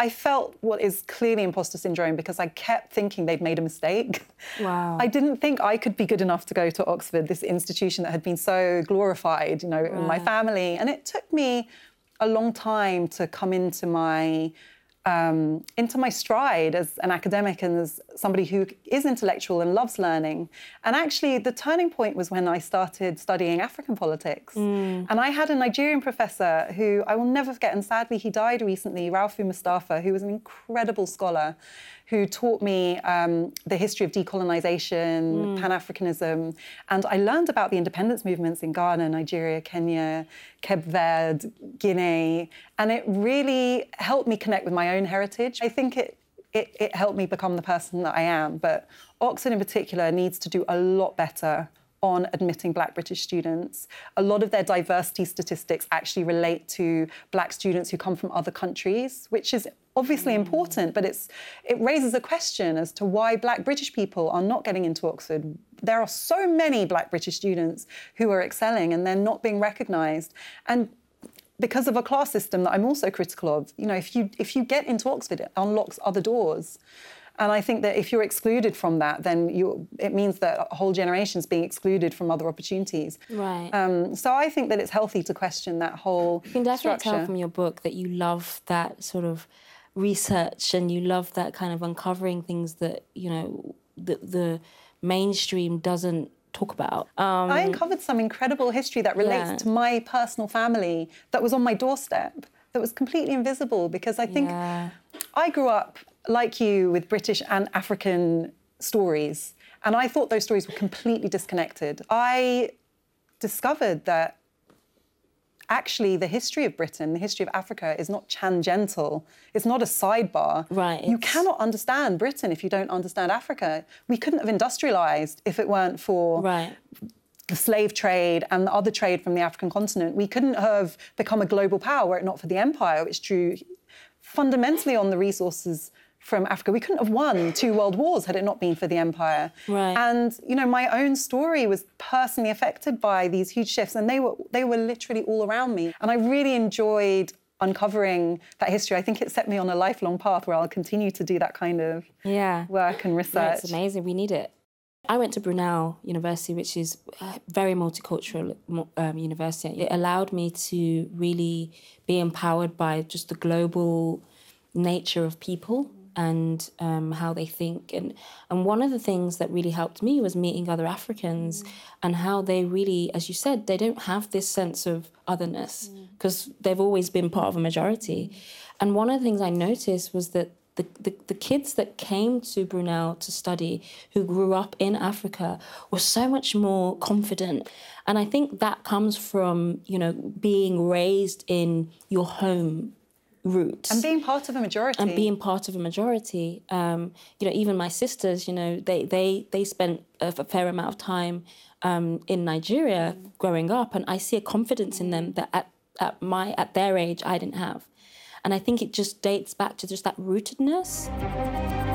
I felt what is clearly imposter syndrome because I kept thinking they'd made a mistake. Wow. I didn't think I could be good enough to go to Oxford, this institution that had been so glorified, you know, in my family. And it took me a long time to come into my um, into my stride as an academic and as somebody who is intellectual and loves learning. And actually, the turning point was when I started studying African politics. And I had a Nigerian professor who I will never forget, and sadly, he died recently, Raufu Mustapha, who was an incredible scholar who taught me um, the history of decolonization, Pan Africanism. And I learned about the independence movements in Ghana, Nigeria, Kenya, Cape Verde, Guinea. And it really helped me connect with my own heritage. I think it, it, it helped me become the person that I am. But Oxford in particular needs to do a lot better on admitting black British students. A lot of their diversity statistics actually relate to black students who come from other countries, which is obviously mm. important, but it's it raises a question as to why black British people are not getting into Oxford. There are so many black British students who are excelling and they're not being recognized. And because of a class system that I'm also critical of, you know, if you if you get into Oxford, it unlocks other doors. And I think that if you're excluded from that, then you, it means that a whole generation's being excluded from other opportunities. Right. Um, so I think that it's healthy to question that whole You can definitely structure. tell from your book that you love that sort of research and you love that kind of uncovering things that you know the, the mainstream doesn't talk about. Um, I uncovered some incredible history that relates Yeah. to my personal family that was on my doorstep, that was completely invisible because I think Yeah. I grew up, like you, with British and African stories. And I thought those stories were completely disconnected. I discovered that actually the history of Britain, the history of Africa is not tangential. It's not a sidebar. Right, You cannot understand Britain if you don't understand Africa. We couldn't have industrialized if it weren't for right. the slave trade and the other trade from the African continent. We couldn't have become a global power were it not for the empire, which drew fundamentally on the resources from Africa. We couldn't have won two world wars had it not been for the empire. Right. And you know, my own story was personally affected by these huge shifts, and they were they were literally all around me. And I really enjoyed uncovering that history. I think it set me on a lifelong path where I'll continue to do that kind of Yeah. work and research. it's amazing. We need it. I went to Brunel University, which is a very multicultural um, university. It allowed me to really be empowered by just the global nature of people and um, how they think. And, and one of the things that really helped me was meeting other Africans and how they really, as you said, they don't have this sense of otherness because they've always been part of a majority. And one of the things I noticed was that the, the, the kids that came to Brunel to study who grew up in Africa were so much more confident. And I think that comes from, you know, being raised in your home roots and being part of a majority. and being part of a majority. Um, you know, even my sisters, you know, they they they spent a, fair amount of time um, in Nigeria growing up, and I see a confidence in them that at at my at their age I didn't have, and I think it just dates back to just that rootedness.